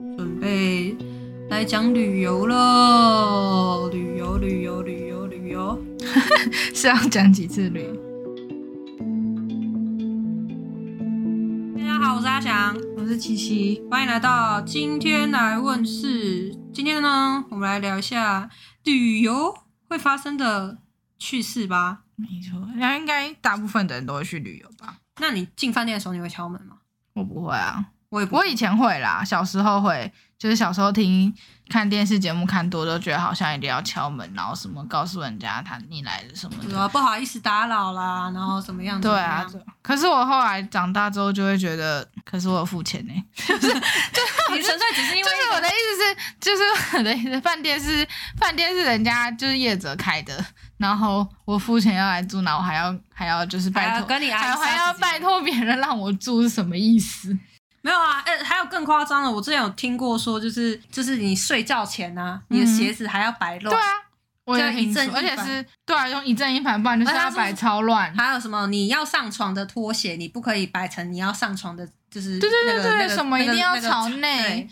准备来讲旅游了，旅游，旅游，旅游，旅游。是要讲几次旅游？大家好，我是阿翔，我是七七。欢迎来到今天来问事。今天呢，我们来聊一下旅游会发生的趣事吧。没错，那应该大部分的人都会去旅游吧？那你进饭店的时候，你会敲门吗？我不会啊，我我以前会啦，小时候会，就是小时候听看电视节目看多，都觉得好像一定要敲门，然后什么告诉人家他你来了什么的。不好意思打扰啦，然后什么样？对啊可是我后来长大之后就会觉得，可是我有付钱呢、你纯粹只是因为就是我的意思是，就是我的意思，饭店是饭店是人家就是业者开的，然后我付钱要来住，然后还要还要就是拜托，还要拜托别人让我住是什么意思？没有啊，呃，还有更夸张的，我之前有听过说，就是就是你睡觉前啊，你的鞋子还要摆乱，对啊，我也这样一，正而且是对啊，用一正一反，不然就是要摆超乱。还有什么你要上床的拖鞋，你不可以摆成你要上床的，就是对对对对那个那个什么一定要那个朝那个内。对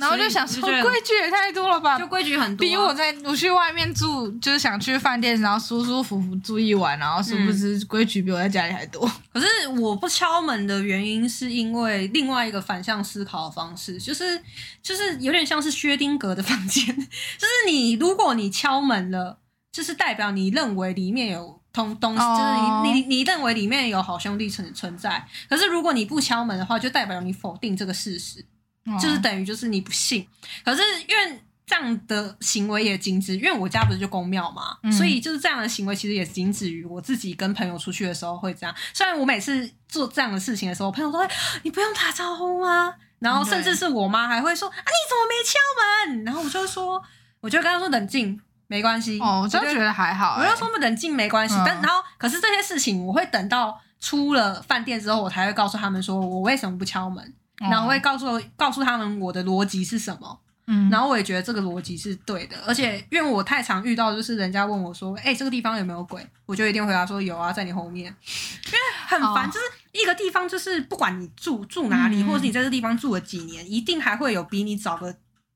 然后就想说规矩也太多了吧，就规矩很多啊、比我在我去外面住，就是想去饭店，然后舒舒服服住一晚，然后殊不知规矩比我在家里还多。可是我不敲门的原因，是因为另外一个反向思考的方式，就是就是有点像是薛丁格的房间，就是你如果你敲门了，就是代表你认为里面有通东西，哦就是你你你认为里面有好兄弟存存在。可是如果你不敲门的话，就代表你否定这个事实，就是哦等于就是你不信。可是因为这样的行为也禁止，因为我家不是就公庙嘛，嗯所以就是这样的行为其实也仅止于我自己跟朋友出去的时候会这样。虽然我每次做这样的事情的时候，朋友都会你不用打招呼吗？然后甚至是我妈还会说啊你怎么没敲门？然后我就说，我就跟她说冷静，没关系。哦，我真的就觉得还好、我欸。就说冷静没关系，嗯但然后可是这些事情我会等到出了饭店之后，我才会告诉他们说我为什么不敲门，哦然后会告诉告诉他们我的逻辑是什么。嗯，然后我也觉得这个逻辑是对的，而且因为我太常遇到，就是人家问我说：“哎、这个地方有没有鬼？”我就一定回答说：“有啊，在你后面。”因为很烦，哦就是一个地方，就是不管你住住哪里，嗯或者是你在这地方住了几年，一定还会有比你早个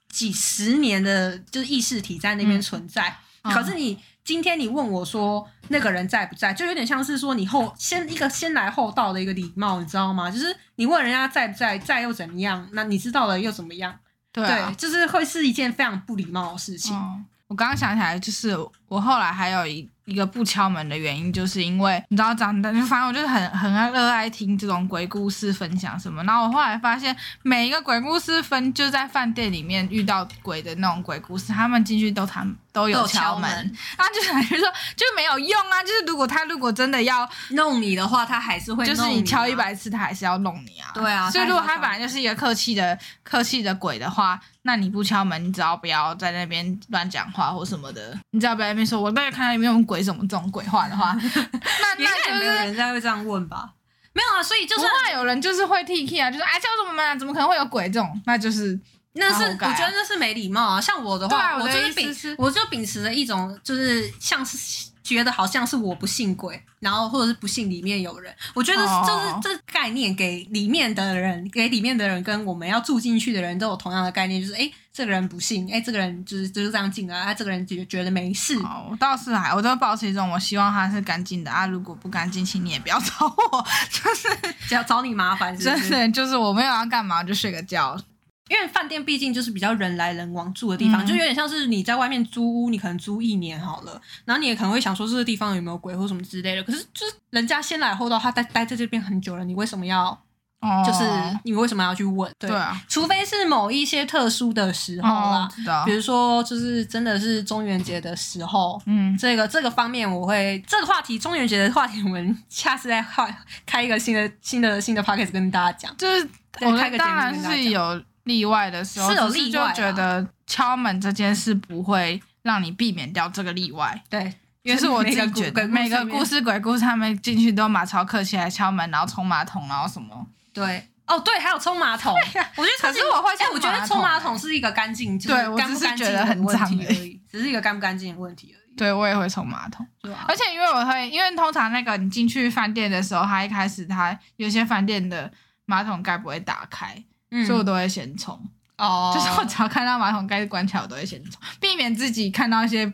几十年的，就是意识体在那边存在。嗯可是你今天你问我说那个人在不在，就有点像是说你后先一个先来后到的一个礼貌，你知道吗？就是你问人家在不在，在又怎么样？那你知道了又怎么样？对啊对，就是会是一件非常不礼貌的事情。哦，我刚刚想起来，就是我后来还有一一个不敲门的原因，就是因为你知道长大，就反正我就是很很爱热爱听这种鬼故事分享什么。然后我后来发现，每一个鬼故事分就在饭店里面遇到鬼的那种鬼故事，他们进去都他们都都有有敲门敲门，然后就感觉说就没有用啊。就是如果他如果真的要，弄你的话，他还是会弄就是你敲啊一百次，他还是要弄你啊。对啊所以如果他本来就是一个客气的客气的鬼的话，那你不敲门，你只要不要在那边乱讲话或什么的，你只要不要在那边说我大概看到里面有鬼什么这种鬼话的话，那那就是。人家会这样问吧？没有啊，所以就不是会有人就是会 T K 啊，就是啊叫什么门啊，怎么可能会有鬼这种？那就是那是我觉得那是没礼貌啊。像我的话，啊我的就是秉意思是我就秉持着一种就是像是觉得好像是我不信鬼，然后或者是不信里面有人。我觉得哦就是这概念给里面的人，给里面的人跟我们要住进去的人都有同样的概念，就是哎这个人不信，哎这个人就是就是这样进来，啊这个人觉觉得没事。哦，我倒是还我都保持一种我希望他是干净的啊，如果不干净，请你也不要找我，就是只要找你麻烦，是是？真的就是我没有要干嘛，就睡个觉。因为饭店毕竟就是比较人来人往住的地方，嗯就有点像是你在外面租屋，你可能租一年好了，然后你也可能会想说这个地方有没有鬼或什么之类的。可是就是人家先来后到，他待待在这边很久了，你为什么要？哦，就是你为什么要去问？对，对啊，除非是某一些特殊的时候啦比，如说就是真的是中元节的时候。嗯，这个这个方面，我会这个话题中元节的话题，我们下次再开开一个新的新的新的 p o c k e t 跟大家讲。就是我对开个节目当然是有例外的时候，是有例外啊觉得敲门这件事不会让你避免掉这个例外。对，因为是我自每个己觉得，每个故事鬼故事，他们进去都马超客气来敲门，然后冲马桶，然后什么。对，哦对，还有冲马桶，我觉得可是我会哎、冲我觉得冲马桶是一个干净，对我只是觉得很脏而已。题而已，只是一个干不干净的问题而已，对我也会冲马桶，对吧？而且因为我会，因为通常那个你进去饭店的时候，他一开始他有些饭店的马桶盖不会打开，嗯所以我都会先冲。哦就是我只要看到马桶盖是关起来，我都会先冲，避免自己看到一些，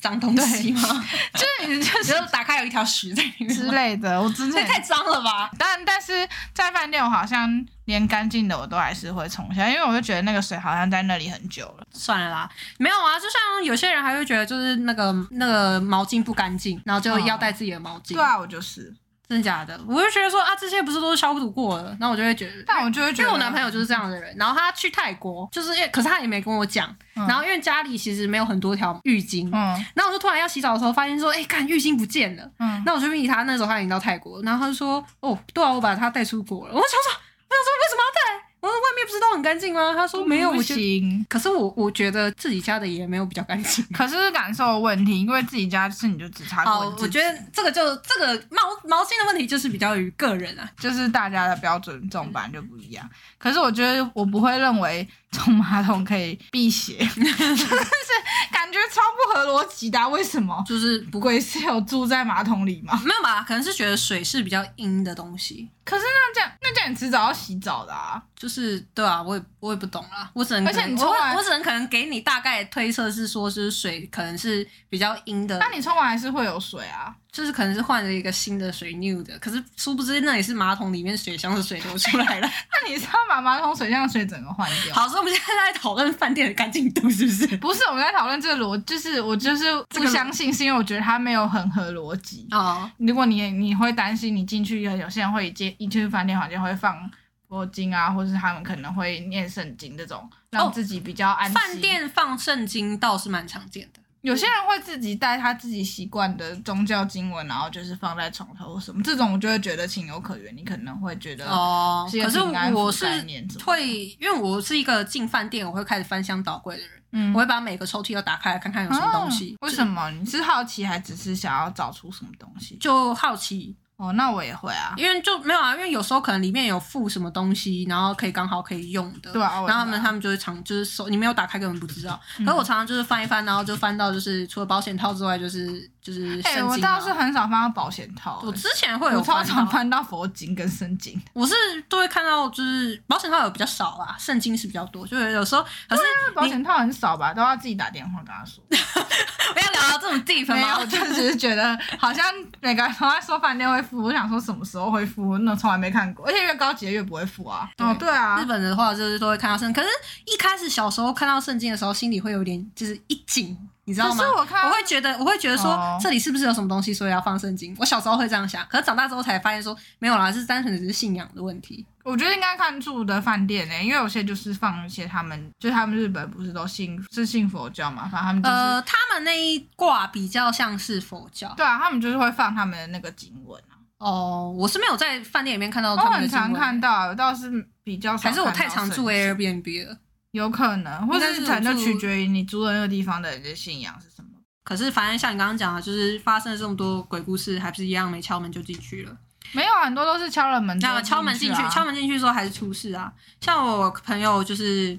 脏东西吗？就是 你就就是是打开有一条屎在里面之，类的。我真的这太脏了吧？但但是在饭店，我好像连干净的我都还是会冲下，因为我就觉得那个水好像在那里很久了。算了啦，没有啊，就像有些人还会觉得就是那个那个毛巾不干净，然后就要带自己的毛巾。对啊，我就是，真的假的？我就觉得说啊，这些不是都是消毒过了，然后我就会觉得。但我就会觉得，因为我男朋友就是这样的人，然后他去泰国，就是因为可是他也没跟我讲，嗯然后因为家里其实没有很多条浴巾，嗯然后我就突然要洗澡的时候，发现说，哎、看浴巾不见了，嗯，那我就问他，那时候他已经到泰国，然后他就说，哦，对啊，我把它带出国了。我想说，我想说为什么要带？我说外面不是都很干净吗？他说没有，不我觉得。行。可是我我觉得自己家的也没有比较干净。可是感受的问题，因为自己家是你就只擦好，过你自己，我觉得这个就这个毛毛巾的问题就是比较于个人啊。就是大家的标准这种本来就不一样。可是我觉得我不会认为冲马桶可以辟邪，就是感觉超不合逻辑的啊、为什么？就是不鬼是有住在马桶里吗？没有吧？可能是觉得水是比较阴的东西，可是那这样，那这样你迟早要洗澡的啊。就是对啊，我也我也不懂啦，我只能而且我你冲完我只能可能给你大概推测是说，就是水可能是比较阴的那，你冲完还是会有水啊？就是可能是换了一个新的水 new 的，可是殊不知那也是马桶里面水箱的水流出来了。那你是要把马桶水箱的水整个换掉？好，所以我们现在在讨论饭店的干净度，是不是？不是我们在讨论这个逻，就是我就是不相信，是因为我觉得它没有很合逻辑。哦，如果你你会担心你进去，有有些人会一进一进去饭店房间会放佛经啊，或是他们可能会念圣经这种，让自己比较安心。饭店放圣经倒是蛮常见的。有些人会自己带他自己习惯的宗教经文，然后就是放在床头或什么，这种我就会觉得情有可原。你可能会觉得哦，可是我是会，因为我是一个进饭店我会开始翻箱倒柜的人，嗯我会把每个抽屉都打开来看看有什么东西。啊为什么？你是好奇还只是想要找出什么东西？就好奇，哦，那我也会啊。因为就没有啊，因为有时候可能里面有附什么东西，然后可以刚好可以用的。对啊然后他们他们就会常就是手你没有打开根本不知道。嗯 可是我常常就是翻一翻，然后就翻到就是除了保险套之外，就是就是哎、我倒啊。是很少翻到保险套、我欸之前会有我超常翻到佛经跟圣经。我是都会看到就是保险套有比较少啦，圣经是比较多，就是有时候可是保险套很少吧，都要自己打电话跟他说。不要聊到这种地方吗我？就只是觉得好像每个人都在说饭店会付，我想说什么时候会付，那从来没看过，而且越高级的越不会付啊。哦，对啊日，本的话就是都会看到圣，可是一开始小时候看到圣经的时候，心里会有点就是一紧，你知道吗？我看我会觉得，我会觉得说、哦这里是不是有什么东西，所以要放圣经？我小时候会这样想，可是长大之后才发现说没有啦，是单纯的只是信仰的问题。我觉得应该看住的饭店呢、因为有些就是放一些他们，就是他们日本不是都信是信佛教嘛，反正他们就是、呃，他们那一卦比较像是佛教对啊，他们就是会放他们的那个经文啊。哦，我是没有在饭店里面看到我他们的很常看到，我倒是比较少还是我太常住 Airbnb 了。有可能，或者是是可能就取决于你租的那个地方的人的信仰是什么。可是反正像你刚刚讲的，就是发生了这么多鬼故事，还不是一样没敲门就进去了。没有，很多都是敲了门敲门进去，啊敲门进去之后还是出事啊。像我朋友就是，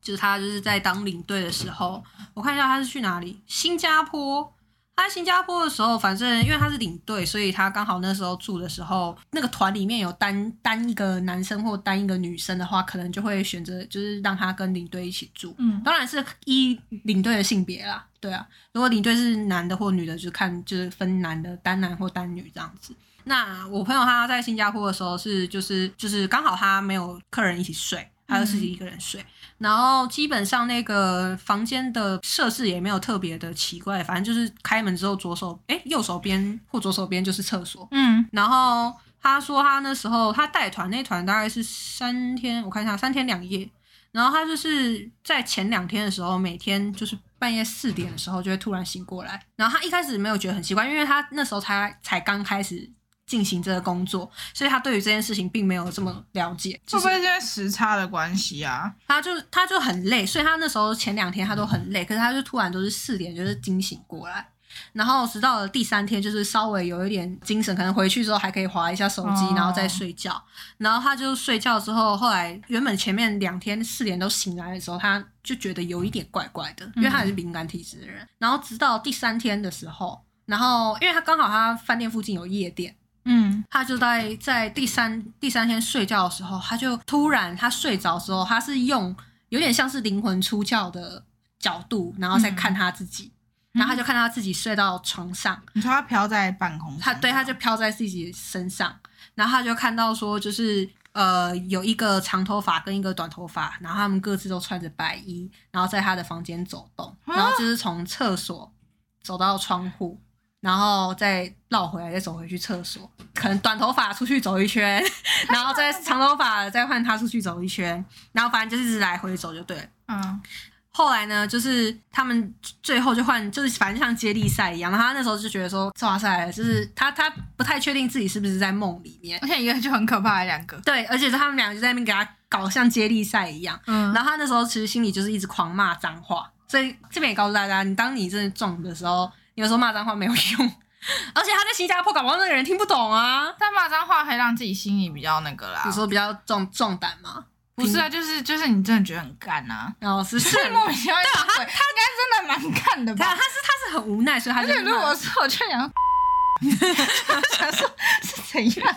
就是他就是在当领队的时候，我看一下他是去哪里，新加坡。他在新加坡的时候，反正因为他是领队，所以他刚好那时候住的时候，那个团里面有单单一个男生或单一个女生的话，可能就会选择就是让他跟领队一起住。嗯，当然是依领队的性别啦，对啊，如果领队是男的或女的，就看就是分男的单男或单女这样子。那我朋友他在新加坡的时候是就是就是刚好他没有客人一起睡，他就自己一个人睡，然后基本上那个房间的设施也没有特别的奇怪，反正就是开门之后左手哎右手边或左手边就是厕所，嗯，然后他说他那时候他带团那团大概是三天，我看一下三天两夜。然后他就是在前两天的时候，每天就是半夜四点的时候就会突然醒过来。然后他一开始没有觉得很奇怪，因为他那时候才才刚开始进行这个工作，所以他对于这件事情并没有这么了解。会就是不会是因为时差的关系啊？他就他就很累，所以他那时候前两天他都很累，可是他就突然都是四点就是惊醒过来，然后直到了第三天就是稍微有一点精神，可能回去之后还可以划一下手机，哦然后再睡觉。然后他就睡觉之后，后来原本前面两天四点都醒来的时候，他就觉得有一点怪怪的，因为他也是敏感体质的人。然后直到第三天的时候，然后因为他刚好他饭店附近有夜店。嗯，他就在在第三第三天睡觉的时候，他就突然他睡着的时候，他是用有点像是灵魂出窍的角度，然后再看他自己，然后他就看到他自己睡到床上，你说他飘在半空，他对他就飘在自己身上，然后他就看到说就是。呃，有一个长头发跟一个短头发，然后他们各自都穿着白衣，然后在他的房间走动，然后就是从厕所走到窗户，然后再绕回来，再走回去厕所。可能短头发出去走一圈，然后再长头发再换他出去走一圈，然后反正就是来回走就对了。嗯，后来呢，就是他们最后就换，就是反正像接力赛一样。然后他那时候就觉得说，哇塞，就是他他不太确定自己是不是在梦里面。而且一个就很可怕的两个，对，而且他们两个就在那边给他搞像接力赛一样。嗯，然后他那时候其实心里就是一直狂骂脏话。所以这边也告诉大家，你当你真的中的时候，有时候骂脏话没有用。而且他在新加坡，搞不好那个人听不懂啊。但骂脏话可以让自己心里比较那个啦。你说比较壮壮胆吗？不是啊，就是就是你真的觉得很干呐、然后是是是莫名其妙。对啊，他他应该真的蛮干的吧？他是他是很无奈，所以他而就且如果是我就想，想说是怎样？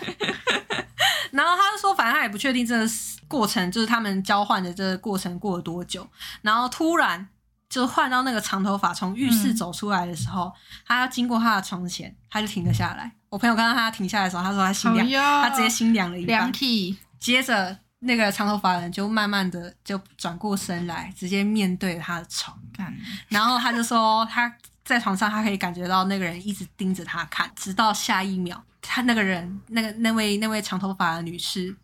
然后他就说，反正他也不确定这个过程，就是他们交换的这个过程过了多久。然后突然就换到那个长头发从浴室走出来的时候，他要经过他的床前，他就停了下来。我朋友看到他停下来的时候，他说他心凉，他直接心凉了一凉半。接着那个长头发的人就慢慢的就转过身来，直接面对他的床，然后他就说他在床上，他可以感觉到那个人一直盯着他看，直到下一秒，他那个人那个那位那位长头发的女士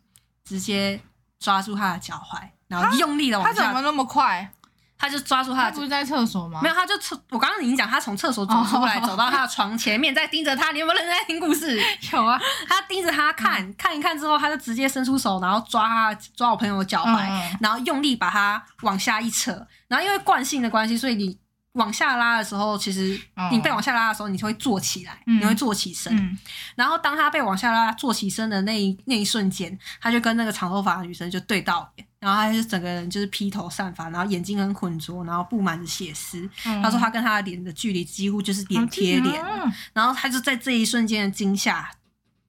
直接抓住他的脚踝，然后用力的往下，他怎么那么快？他就抓住他的。他不是在厕所吗？没有，他就从我刚刚已经讲，他从厕所走出来，哦走到他的床前面，在盯着他。你有没有认真在听故事？有啊，他盯着他看，看一看之后，他就直接伸出手，然后抓他抓我朋友的脚踝，嗯然后用力把他往下一扯。然后因为惯性的关系，所以你往下拉的时候，其实哦你被往下拉的时候，你就会坐起来，嗯你会坐起身。嗯，然后当他被往下拉坐起身的那一那一瞬间，他就跟那个长头发的女生就对到眼，然后他就整个人就是披头散发，然后眼睛很浑浊，然后布满着血丝。嗯他说他跟他的脸的距离几乎就是脸贴脸，嗯然后他就在这一瞬间的惊吓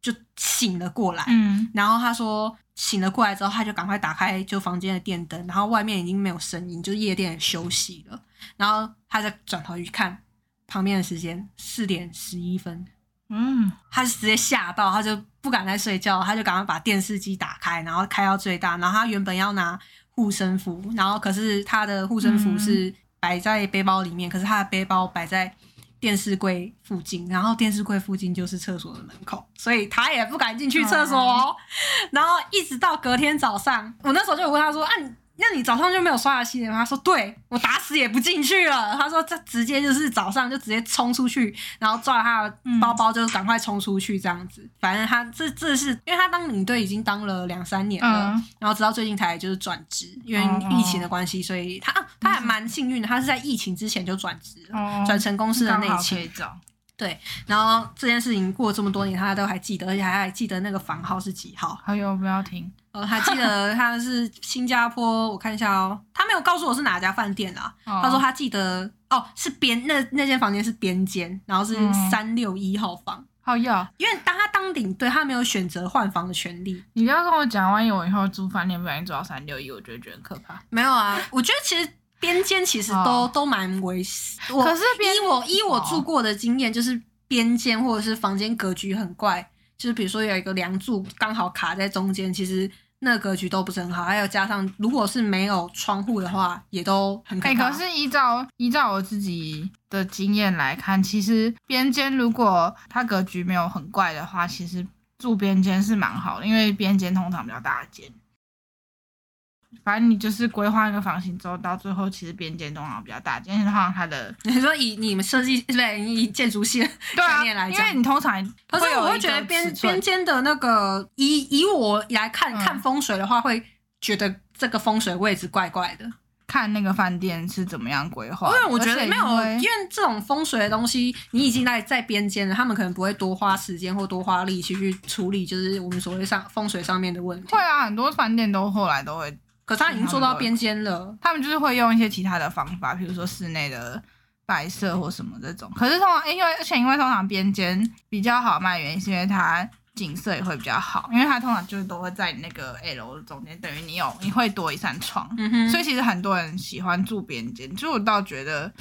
就醒了过来。嗯，然后他说醒了过来之后，他就赶快打开就房间的电灯，然后外面已经没有声音，就是夜店休息了。然后他再转头一看旁边的时间，四点十一分，嗯，他就直接吓到，他就不敢再睡觉，他就赶快把电视机打开，然后开到最大。然后他原本要拿护身符，然后可是他的护身符是摆在背包里面，可是他的背包摆在电视柜附近，然后电视柜附近就是厕所的门口，所以他也不敢进去厕所、哦。然后一直到隔天早上，我那时候就有问他说：“啊，你那你早上就没有刷牙洗脸吗？”他说：“对，我打死也不进去了。”他说：“这直接就是早上就直接冲出去，然后抓他的包包就赶快冲出去这样子。反正他这这是因为他当领队已经当了两三年了，嗯然后直到最近才就是转职，因为哦疫情的关系，所以他啊他还蛮幸运的，他是在疫情之前就转职转成公司的内勤可以。找，然后这件事情过了这么多年，他都还记得，而且还还记得那个房号是几号。还有不要停，呃，还记得 他是新加坡，我看一下哦，他没有告诉我是哪家饭店啊。哦他说他记得哦，是边那那间房间是边间，然后是嗯三六一号房。好友，因为当他当领队，他没有选择换房的权利。你不要跟我讲，万一我以后租饭店不小心住到三六一，我就会觉得很可怕。没有啊，我觉得其实边间其实都、哦都蛮危险可是边依我依我哦住过的经验，就是边间或者是房间格局很怪，就是比如说有一个梁柱刚好卡在中间，其实那格局都不是很好。还有加上如果是没有窗户的话，也都很可哎、怕。可是依照依照我自己的经验来看，其实边间如果它格局没有很怪的话，其实住边间是蛮好的，因为边间通常比较大间。反正你就是规划一个房型之后，到最后其实边间通常比较大间，的话它的 你说以你们设计对不对？以建筑系的 对啊，概念来讲因为，你通常可是我会觉得边边间的那个，以以我来看、嗯看风水的话，会觉得这个风水位置怪怪的。看那个饭店是怎么样规划因，为我觉得没有，因为因为这种风水的东西，你已经在在边间了，他们可能不会多花时间或多花力气去处理，就是我们所谓上风水上面的问题会。啊，很多饭店都后来都会可是他已经做到边间了，他们就是会用一些其他的方法，比如说室内的摆设或什么这种。可是通常因为而且因为通常边间比较好卖，原因是因为它景色也会比较好，因为它通常就是都会在那个 L 的中间，等于你有你会多一扇窗，嗯哼，所以其实很多人喜欢住边间，就我倒觉得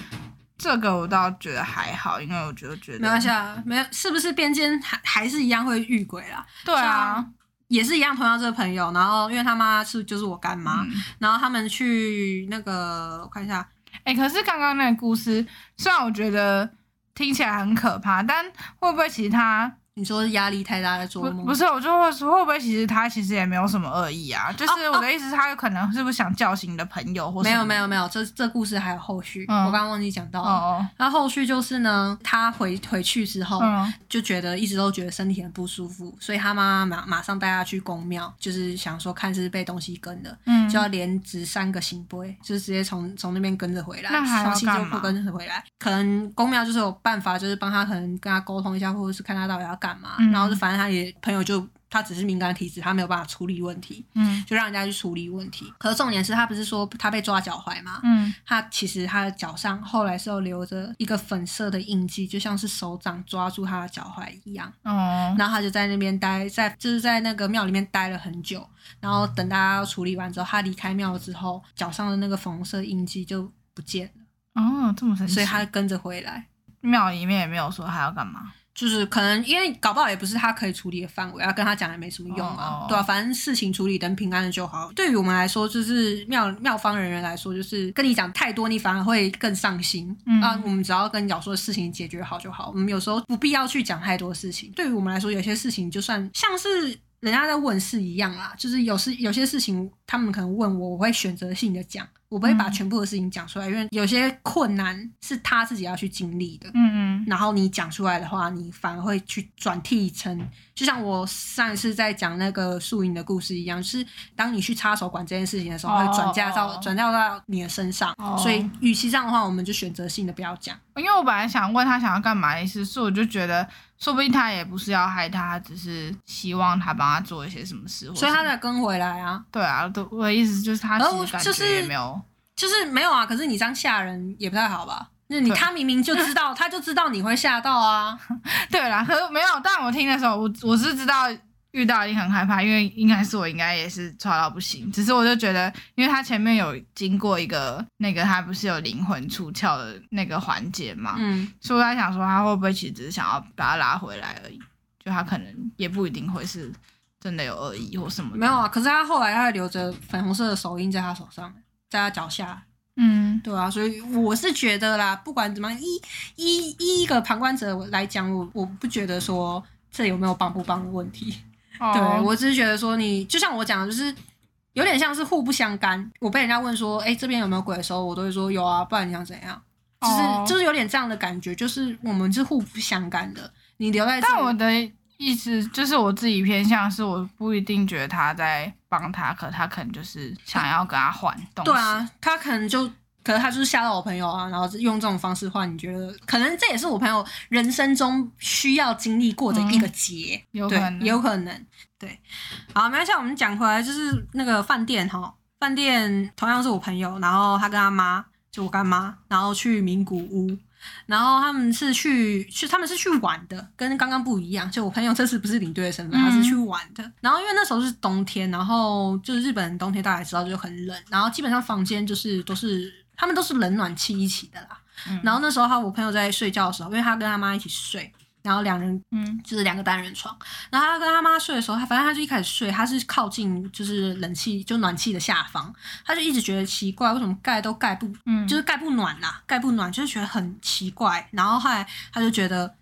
这个我倒觉得还好，因为我觉得觉得没关系啊，没有是不是边间还还是一样会遇鬼啦？对啊像，也是一样，同样这个朋友，然后因为他妈是就是我干妈，嗯。然后他们去那个我看一下，哎、可是刚刚那个故事，虽然我觉得听起来很可怕，但会不会其实他你说压力太大在做梦，不是？我就会说，会不会其实他其实也没有什么恶意啊？就是我的意思，他有可能是不是想叫醒你的朋友或没有没有没有，这这故事还有后续，嗯我刚刚忘记讲到了。哦然后后续就是呢，他回回去之后，嗯就觉得一直都觉得身体很不舒服，所以他妈妈马马上带他去公庙，就是想说看是是被东西跟的，嗯，就要连值三个行杯，就是直接从从那边跟着回来，那还要从西就不跟着回来。可能公庙就是有办法，就是帮他可能跟他沟通一下，或者是看他到底要干嘛。嗯然后就反正他也朋友就他只是敏感体质，他没有办法处理问题，嗯就让人家去处理问题。可是重点是他不是说他被抓脚踝吗？嗯他其实他的脚上后来是有留着一个粉色的印记，就像是手掌抓住他的脚踝一样。哦，然后他就在那边待，在就是在那个庙里面待了很久。然后等大家要处理完之后，他离开庙之后，脚上的那个粉红色印记就不见了，哦，这么神奇，所以他跟着回来。庙里面也没有说他要干嘛。就是可能因为搞不好也不是他可以处理的范围，要跟他讲也没什么用啊，哦对啊，反正事情处理等平安的就好。对于我们来说，就是庙庙方人员来说，就是跟你讲太多，你反而会更上心、嗯啊。我们只要跟你讲说事情解决好就好，我们有时候不必要去讲太多事情。对于我们来说，有些事情就算像是人家在问事一样啦，就是有事有些事情他们可能问我，我会选择性的讲，我不会把嗯全部的事情讲出来，因为有些困难是他自己要去经历的。嗯嗯然后你讲出来的话，你反而会去转替成，就像我上一次在讲那个宿营的故事一样，就是当你去插手管这件事情的时候，哦会转嫁到哦转嫁到你的身上。哦所以，与其这样的话，我们就选择性的不要讲。因为我本来想问他想要干嘛意思，是我就觉得，说不定他也不是要害他，只是希望他帮他做一些什么事，所以他才跟回来啊，对啊，都我的意思就是他其实感就是觉也没有，就是没有啊。可是你这样吓人也不太好吧？那你他明明就知道，他就知道你会吓到啊。对啦，可是没有，但我听的时候，我我是知道遇到一定很害怕，因为应该是我应该也是抓到不行，只是我就觉得，因为他前面有经过一个那个他不是有灵魂出窍的那个环节嘛，嗯，所以我在想说他会不会其实只是想要把他拉回来而已，就他可能也不一定会是真的有恶意或什么的，没有啊。可是他后来他还留着粉红色的手印在他手上，在他脚下。嗯对啊，所以我是觉得啦，不管怎么样，依依依一个旁观者来讲，我我不觉得说这有没有帮不帮的问题。哦对我只是觉得说你，就像我讲的，就是有点像是互不相干。我被人家问说，哎、这边有没有鬼的时候，我都会说有啊，不然你想怎样？就是、哦就是有点这样的感觉，就是我们是互不相干的。你留在但我的意思就是我自己偏向是，我不一定觉得他在帮他，可他可能就是想要跟他换东西。对啊，他可能就。可是他就是吓到我朋友啊，然后用这种方式的话，你觉得可能这也是我朋友人生中需要经历过的一个劫，对有可能也有可能。对，好，没关系，我们讲回来，就是那个饭店哈，饭店同样是我朋友，然后他跟他妈，就我干妈，然后去名古屋，然后他们是去去他们是去玩的，跟刚刚不一样。就我朋友这次不是领队的身份，嗯他是去玩的。然后因为那时候是冬天，然后就是日本冬天大家知道就很冷，然后基本上房间就是都是他们都是冷暖气一起的啦。嗯然后那时候他我朋友在睡觉的时候，因为他跟他妈一起睡，然后两人嗯就是两个单人床。然后他跟他妈睡的时候，他反正他就一开始睡，他是靠近就是冷气就暖气的下方，他就一直觉得奇怪，为什么盖都盖不嗯，就是盖不暖啊，盖不暖，就是觉得很奇怪。然后后来他就觉得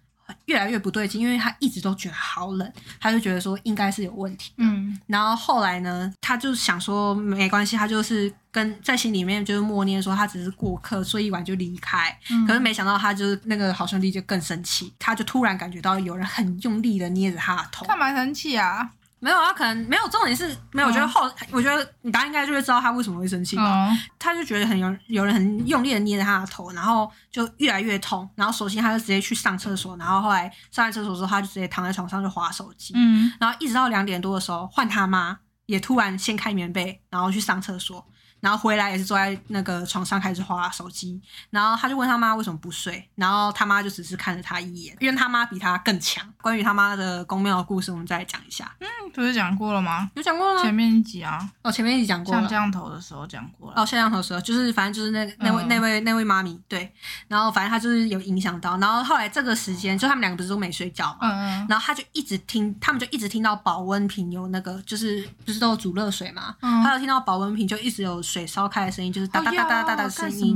越来越不对劲，因为他一直都觉得好冷，他就觉得说应该是有问题。嗯然后后来呢，他就想说没关系，他就是跟在心里面就是默念说他只是过客，睡一晚就离开。嗯可是没想到他就是那个好兄弟就更生气，他就突然感觉到有人很用力的捏着他的头。干嘛生气啊？没有，啊可能没有重点是没有。我觉得后，我觉得你大家应该就会知道他为什么会生气吧。嗯他就觉得很有有人很用力的捏着他的头，然后就越来越痛，然后首先他就直接去上厕所，然后后来上完厕所之后，他就直接躺在床上就划手机，嗯然后一直到两点多的时候，换他妈也突然掀开棉被，然后去上厕所，然然后回来也是坐在那个床上开始划手机，然后他就问他妈为什么不睡，然后他妈就只是看了他一眼，因为他妈比他更强。关于他妈的宫庙的故事，我们再来讲一下。嗯，不是讲过了吗？有讲过了吗？前面一集啊，哦，前面一集讲过了。像降头的时候讲过了。哦，下降头的时候，就是反正就是那那位、嗯那位那位妈咪对，然后反正他就是有影响到，然后后来这个时间，就他们两个不是都没睡觉嘛，嗯嗯然后他就一直听，他们就一直听到保温瓶有那个，就是不是都有煮热水嘛，嗯他有听到保温瓶就一直有水烧开的声音，就是哒哒哒哒哒哒的声音。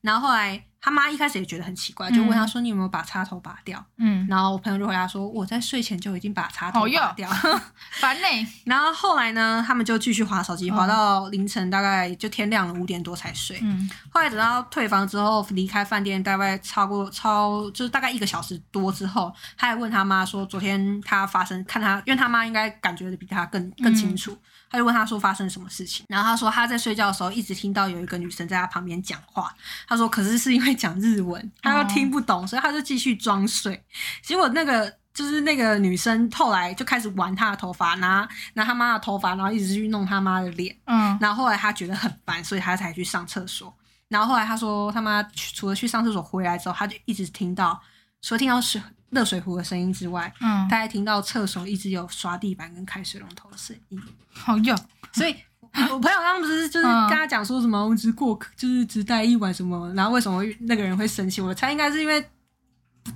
然后后来他妈一开始也觉得很奇怪，就问他说：“你有没有把插头拔掉？”嗯，然后我朋友就回答说：“我在睡前就已经把插头拔掉。烦呢。然后后来呢，他们就继续划手机，嗯划到凌晨大概就天亮了五点多才睡。嗯后来等到退房之后，离开饭店大概超过超就是大概一个小时多之后，他还问他妈说，昨天他发生看他，因为他妈应该感觉的比他更更清楚，他就问他说发生什么事情，然后他说他在睡觉的时候一直听到有一个女生在他旁边讲话，他说可是是因为讲日文，他又听不懂，所以他就继续装睡，结果那个。就是那个女生后来就开始玩他的头发，拿拿他妈的头发，然后一直去弄他妈的脸，嗯然后后来他觉得很烦，所以他才去上厕所。然后后来他说他妈去除了去上厕所回来之后，他就一直听到，除了听到水热水壶的声音之外，嗯，他还听到厕所一直有刷地板跟开水龙头的声音。好用。所以我朋友刚刚不是就是嗯跟他讲说什么我只过客就是只待一晚什么，然后为什么那个人会生气？我猜应该是因为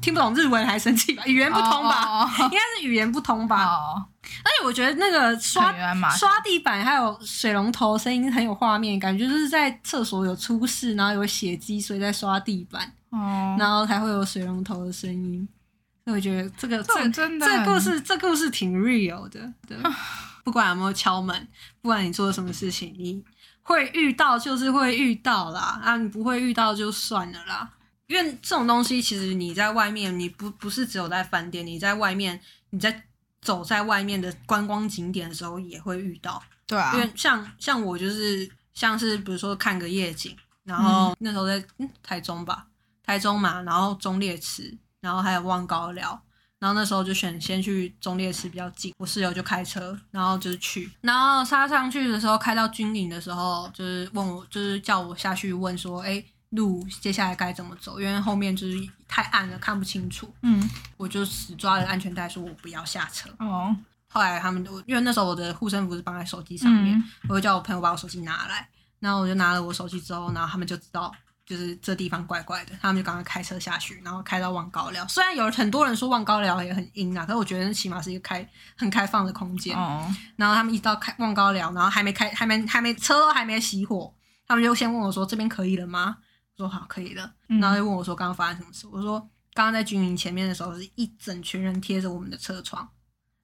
听不懂日文还生气吧，语言不通吧。哦 应该是语言不通吧，哦，而且我觉得那个刷刷地板还有水龙头声音很有画面感，觉就是在厕所有出事，然后有血迹，所以在刷地板，哦，然后才会有水龙头的声音。所以我觉得这个这这故事这故事挺 real 的，对。不管有没有敲门，不管你做了什么事情，你会遇到就是会遇到啦，啊，你不会遇到就算了啦。因为这种东西，其实你在外面，你不不是只有在饭店，你在外面，你在走在外面的观光景点的时候也会遇到。对啊因，为像像我就是像是比如说看个夜景，然后那时候在嗯台中吧，台中嘛，然后中烈池，然后还有望高寮，然后那时候就选先去中烈池比较近，我室友就开车，然后就是去，然后杀上去的时候开到军营的时候，就是问我，就是叫我下去问说，哎。路接下来该怎么走？因为后面就是太暗了，看不清楚。嗯，我就死抓着安全带，说我不要下车。哦，后来他们都因为那时候我的护身符是绑在手机上面，嗯我就叫我朋友把我手机拿来，然后我就拿了我手机之后，然后他们就知道就是这地方怪怪的，他们就赶快开车下去，然后开到望高寮。虽然有很多人说望高寮也很阴啊，可是我觉得那起码是一个开很开放的空间。哦，然后他们一到开望高寮，然后还没开，还没还没车都还没熄火，他们就先问我说这边可以了吗？我说好，可以了。嗯然后就问我说刚刚发生什么事？我说刚刚在军营前面的时候是一整群人贴着我们的车窗，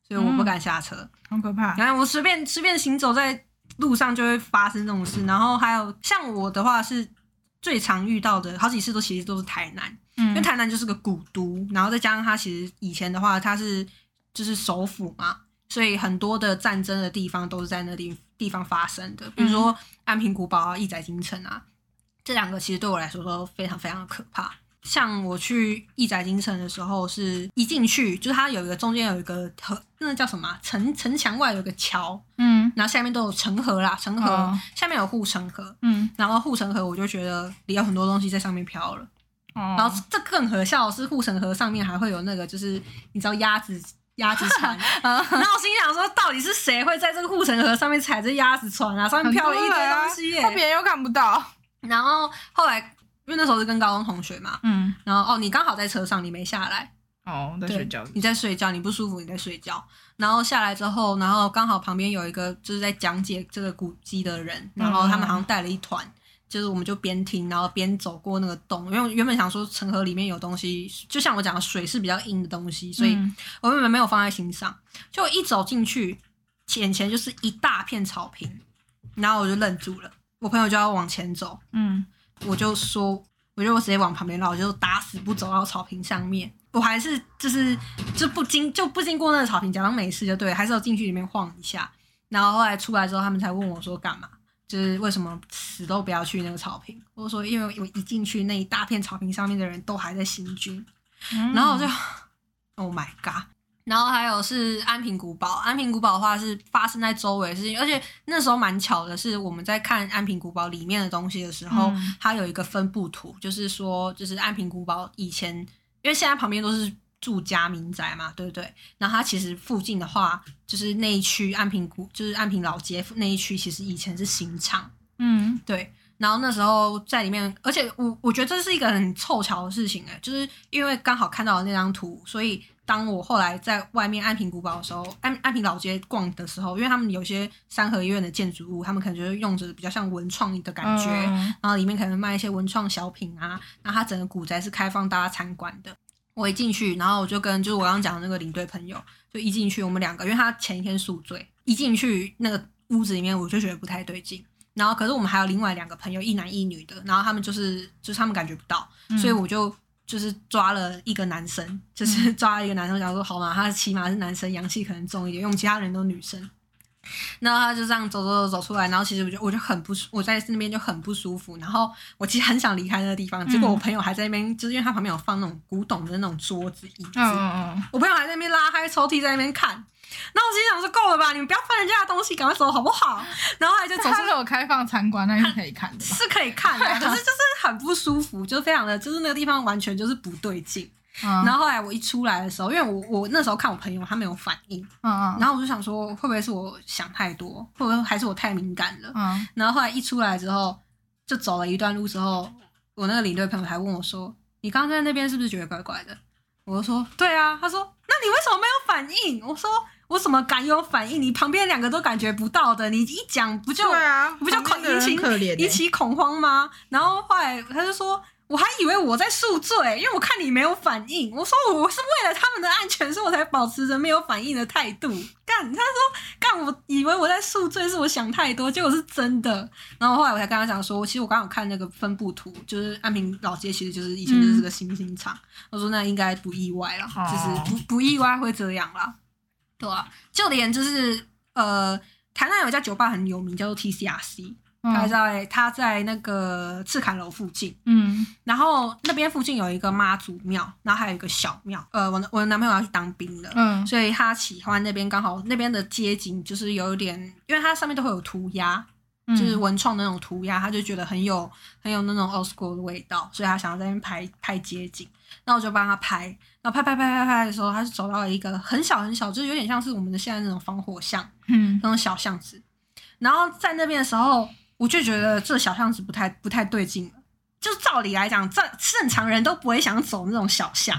所以我不敢下车。好可怕。然后我随便随便行走在路上就会发生这种事。然后还有像我的话是最常遇到的，好几次都其实都是台南，因为嗯台南就是个古都，然后再加上它其实以前的话它是就是首府嘛，所以很多的战争的地方都是在那地地方发生的，比如说安平古堡啊、义载京城啊，这两个其实对我来说都非常非常的可怕。像我去义载金城的时候，是一进去就是它有一个中间有一个河，那叫什么啊？城城墙外有个桥，嗯。然后下面都有城河啦，城河、哦。下面有护城河，嗯，然后护城河我就觉得里有很多东西在上面飘了。哦，然后这更可笑的是护城河上面还会有那个就是你知道鸭子鸭子船，然后我心想说到底是谁会在这个护城河上面踩着鸭子船啊？上面飘了一堆东西耶、那别人又看不到。然后后来因为那时候是跟高中同学嘛，嗯，然后哦你刚好在车上，你没下来，哦，在对睡觉。你在睡觉，你不舒服，你在睡觉。然后下来之后，然后刚好旁边有一个就是在讲解这个古迹的人，然后他们好像带了一团，就是我们就边听，然后边走过那个洞。因为原本想说城河里面有东西，就像我讲的，水是比较硬的东西，所以嗯我原本没有放在心上。就一走进去，眼前就是一大片草坪，然后我就愣住了。我朋友就要往前走，嗯我就说，我就我直接往旁边绕，我就打死不走到草坪上面。我还是就是就不经就不经过那个草坪，假装没事就对，还是有进去里面晃一下。然后后来出来之后，他们才问我说干嘛，就是为什么死都不要去那个草坪。我说因为我一进去那一大片草坪上面的人都还在行军，嗯然后我就 Oh my god！然后还有是安平古堡，安平古堡的话是发生在周围的事情，而且那时候蛮巧的是，我们在看安平古堡里面的东西的时候，嗯它有一个分布图，就是说，就是安平古堡以前，因为现在旁边都是住家民宅嘛，对不对？然后它其实附近的话，就是那一区安平古，就是安平老街那一区，其实以前是刑场，嗯对。然后那时候在里面，而且我我觉得这是一个很凑巧的事情哎，就是因为刚好看到了那张图，所以当我后来在外面安平古堡的时候，安安平老街逛的时候，因为他们有些三合院的建筑物，他们可能就是用着比较像文创的感觉，嗯然后里面可能卖一些文创小品啊，那它整个古宅是开放大家参观的。我一进去，然后我就跟就是我刚刚讲的那个领队朋友，就一进去我们两个，因为他前一天宿醉，一进去那个屋子里面我就觉得不太对劲。然后可是我们还有另外两个朋友，一男一女的，然后他们就是就是他们感觉不到，嗯所以我就就是抓了一个男生，就是抓了一个男生，想说好嘛，他起码是男生，阳气可能重一点，因为我们其他人都女生。然后他就这样走走走走出来，然后其实我就我就很不舒，我在那边就很不舒服，然后我其实很想离开那个地方，结果我朋友还在那边，就是因为他旁边有放那种古董的那种桌子椅子，嗯嗯我朋友还在那边拉开抽屉在那边看，然后我心想说够了吧，你们不要翻人家的东西，赶快走好不好？然后还就嗯，走出它是有开放参观，那是可以看的？是可以看的，可是 就是很不舒服，就非常的，就是那个地方完全就是不对劲。嗯然后后来我一出来的时候，因为我我那时候看我朋友他没有反应，嗯嗯然后我就想说会不会是我想太多，会不会还是我太敏感了？嗯，然后后来一出来之后，就走了一段路之后，我那个领队朋友还问我说：“你刚刚在那边是不是觉得怪怪的？”我就说：“对啊。”他说：“那你为什么没有反应？”我说：“我怎么敢有反应？你旁边两个都感觉不到的，你一讲不就对啊，不就引起欸引起恐慌吗？然后后来他就说，我还以为我在宿醉，因为我看你没有反应。我说我是为了他们的安全，所以我才保持着没有反应的态度。干，他说干，我以为我在宿醉，是我想太多，结果是真的。然后后来我才跟他讲说，其实我刚好看那个分布图，就是安平老街其实就是以前就是个新兴场。我说那应该不意外啦，哦就是不不意外会这样啦，对啊，就连就是呃，台南有一家酒吧很有名，叫做 TCRC。他嗯在他在那个赤坎楼附近，嗯然后那边附近有一个妈祖庙，然后还有一个小庙。呃，我的我的男朋友要去当兵的，嗯所以他喜欢那边刚好那边的街景就是有点，因为它上面都会有涂鸦，嗯，就是文创的那种涂鸦，他就觉得很有很有那种 old school 的味道，所以他想要在那边拍拍街景。那我就帮他拍，然后拍拍拍拍拍的时候，他是走到了一个很小很小，就是有点像是我们的现在那种防火巷。嗯那种小巷子。然后在那边的时候，我就觉得这小巷子不太不太对劲了。就照理来讲，正正常人都不会想走那种小巷。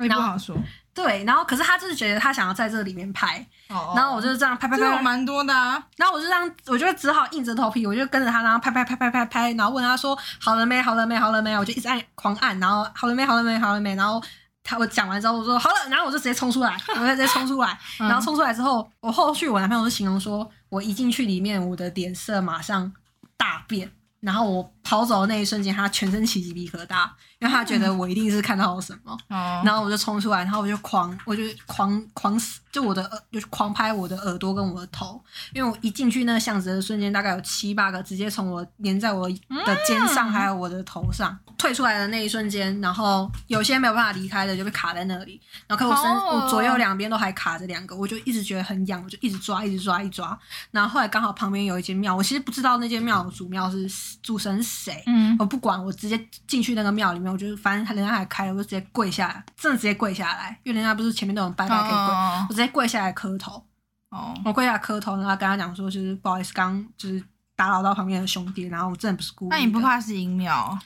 也不好说。对，然后可是他就是觉得他想要在这里面拍，哦然后我就是这样拍拍拍，蛮多的啊。然后我就这样，我就只好硬着头皮，我就跟着他，然后拍拍拍拍拍拍，然后问他说好了没，好了没，好了没，我就一直按狂按，然后好了没，好了没，好了没，然后他我讲完之后我说好了，然后我就直接冲出来，我就直接冲出来，嗯。然后冲出来之后，我后续我男朋友就形容说，我一进去里面，我的脸色马上大变，然后我跑走的那一瞬间，他全身起鸡皮疙瘩，因为他觉得我一定是看到了什么。哦，然后我就冲出来，然后我就狂，我就狂狂死，就我的耳，就是狂拍我的耳朵跟我的头，因为我一进去那个巷子的瞬间，大概有七八个直接从我粘在我的肩上，还有我的头上。退出来的那一瞬间，然后有些没有办法离开的就被卡在那里，然后可我身、哦我左右两边都还卡着两个，我就一直觉得很痒，我就一直抓，一直抓，一抓。然后后来刚好旁边有一间庙，我其实不知道那间庙主庙是主神是谁，嗯我不管，我直接进去那个庙里面，我就反正他人家还开了，我就直接跪下来，真的直接跪下来，因为人家不是前面那种拜拜可以跪，哦我直接跪下来磕头，哦，我跪下来磕头，然后跟他讲说，就是不好意思，刚刚就是打扰到旁边的兄弟，然后我真的不是故意。那你不怕是阴庙？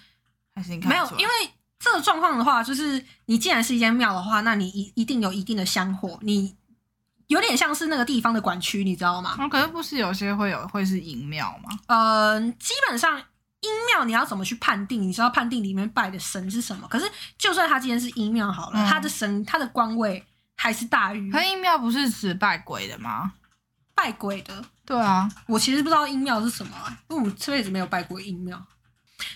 还是你看没有因为这个状况的话，就是你既然是一间庙的话，那你一一定有一定的香火，你有点像是那个地方的管区，你知道吗？哦，可是不是有些会有会是银庙吗？呃，基本上阴庙你要怎么去判定？你知道判定里面拜的神是什么？可是就算他今天是阴庙好了，嗯他的神他的官位还是大于阴庙不是指拜鬼的吗？拜鬼的。对啊，我其实不知道阴庙是什么、啊，因为我这辈子没有拜过阴庙。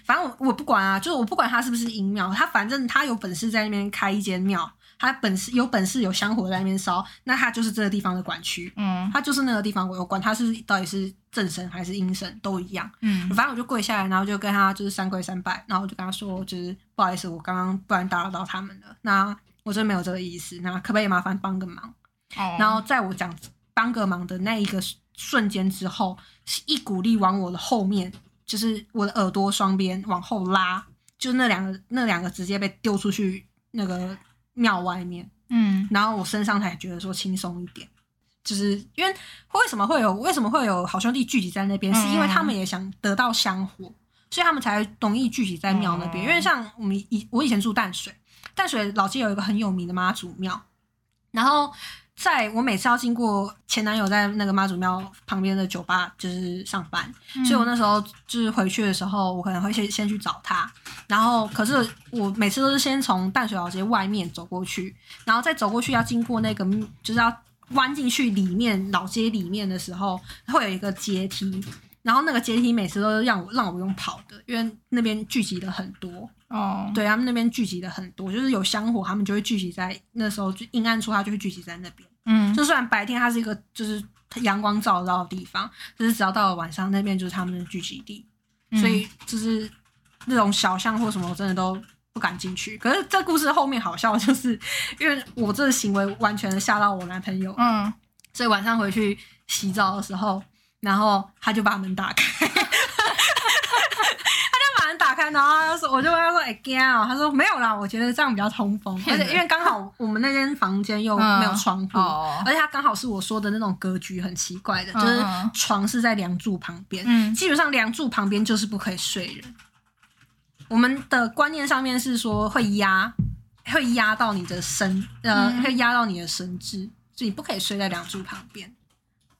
反正我我不管啊，就是我不管他是不是阴庙，他反正他有本事在那边开一间庙，他本事有本事有香火在那边烧，那他就是这个地方的管区，嗯他就是那个地方，我管他是到底是正神还是阴神都一样。嗯反正我就跪下来，然后就跟他就是三跪三拜，然后我就跟他说，就是不好意思，我刚刚不然打扰到他们了。那我真没有这个意思，那可不可以麻烦帮个忙？哦，然后在我讲帮个忙的那一个瞬间之后，是一股力往我的后面，就是我的耳朵双边往后拉，就那两个那两个直接被丢出去那个庙外面，嗯然后我身上才觉得说轻松一点。就是因为为什么会有为什么会有好兄弟聚集在那边，嗯是因为他们也想得到香火，所以他们才容易聚集在庙那边。哦因为像我们以我以前住淡水，淡水老街有一个很有名的妈祖庙，然后在我每次要经过前男友在那个妈祖庙旁边的酒吧就是上班，嗯。所以我那时候就是回去的时候，我可能会先先去找他，然后可是我每次都是先从淡水老街外面走过去，然后再走过去要经过那个就是要弯进去里面老街里面的时候，会有一个阶梯，然后那个阶梯每次都是让我让我用跑的，因为那边聚集了很多，哦，对他们那边聚集的很多，就是有香火，他们就会聚集在那时候就阴暗处，他就会聚集在那边。嗯就虽然白天它是一个就是阳光照得到的地方，但是只要到了晚上，那边就是他们的聚集地，嗯所以就是那种小巷或什么，我真的都不敢进去。可是这故事后面好笑，就是因为我这个行为完全吓到我男朋友，嗯所以晚上回去洗澡的时候，然后他就把门打开，然后他就说，我就问他说：“哎、惊哦？”他说：“没有啦，我觉得这样比较通风，而且因为刚好我们那间房间又没有窗户，哦而且它刚好是我说的那种格局很奇怪的，嗯就是嗯床是在梁柱旁边，嗯基本上梁柱旁边就是不可以睡人。我们的观念上面是说会压，会压到你的身，呃，嗯会压到你的神智，所以你不可以睡在梁柱旁边。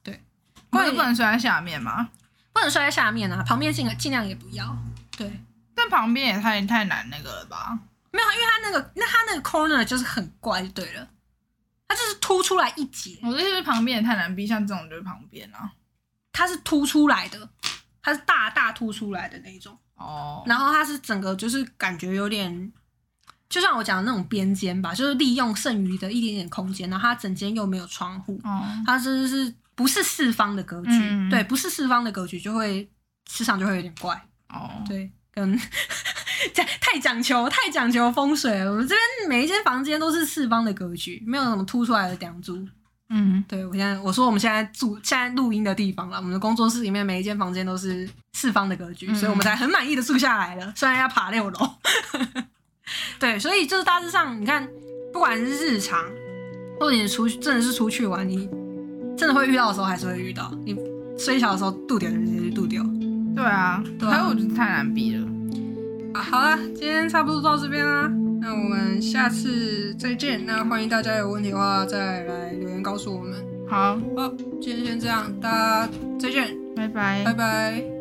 对，不是不能睡在下面吗？不能睡在下面啊，旁边尽尽量也不要。对，但旁边也太太难那个了吧？没有，因为它那个那它那个 corner 就是很怪，就对了，它就是凸出来一截，我这是旁边也太难逼，像这种就是旁边啊。它是凸出来的，它是大大凸出来的那一种。哦，然后它是整个就是感觉有点，就像我讲的那种边间吧，就是利用剩余的一点点空间，然后它整间又没有窗户，哦，它是是不是四方的格局？嗯。对，不是四方的格局就会市场就会有点怪，哦，对，跟太太讲求太讲求风水了。我们这边每一间房间都是四方的格局，没有什么凸出来的梁柱。嗯，对我现在我说我们现在住现在录音的地方了，我们的工作室里面每一间房间都是四方的格局，嗯所以我们才很满意的住下来了，虽然要爬六楼。对，所以就是大致上，你看，不管是日常，或者你出去真的是出去玩，你真的会遇到的时候还是会遇到。你虽小的时候度掉就直接去度丢。对啊，对啊可是我觉得太难比了。啊，好了，今天差不多到这边啦，那我们下次再见。那欢迎大家有问题的话再来留言告诉我们。好，好，今天先这样，大家再见，拜拜拜拜。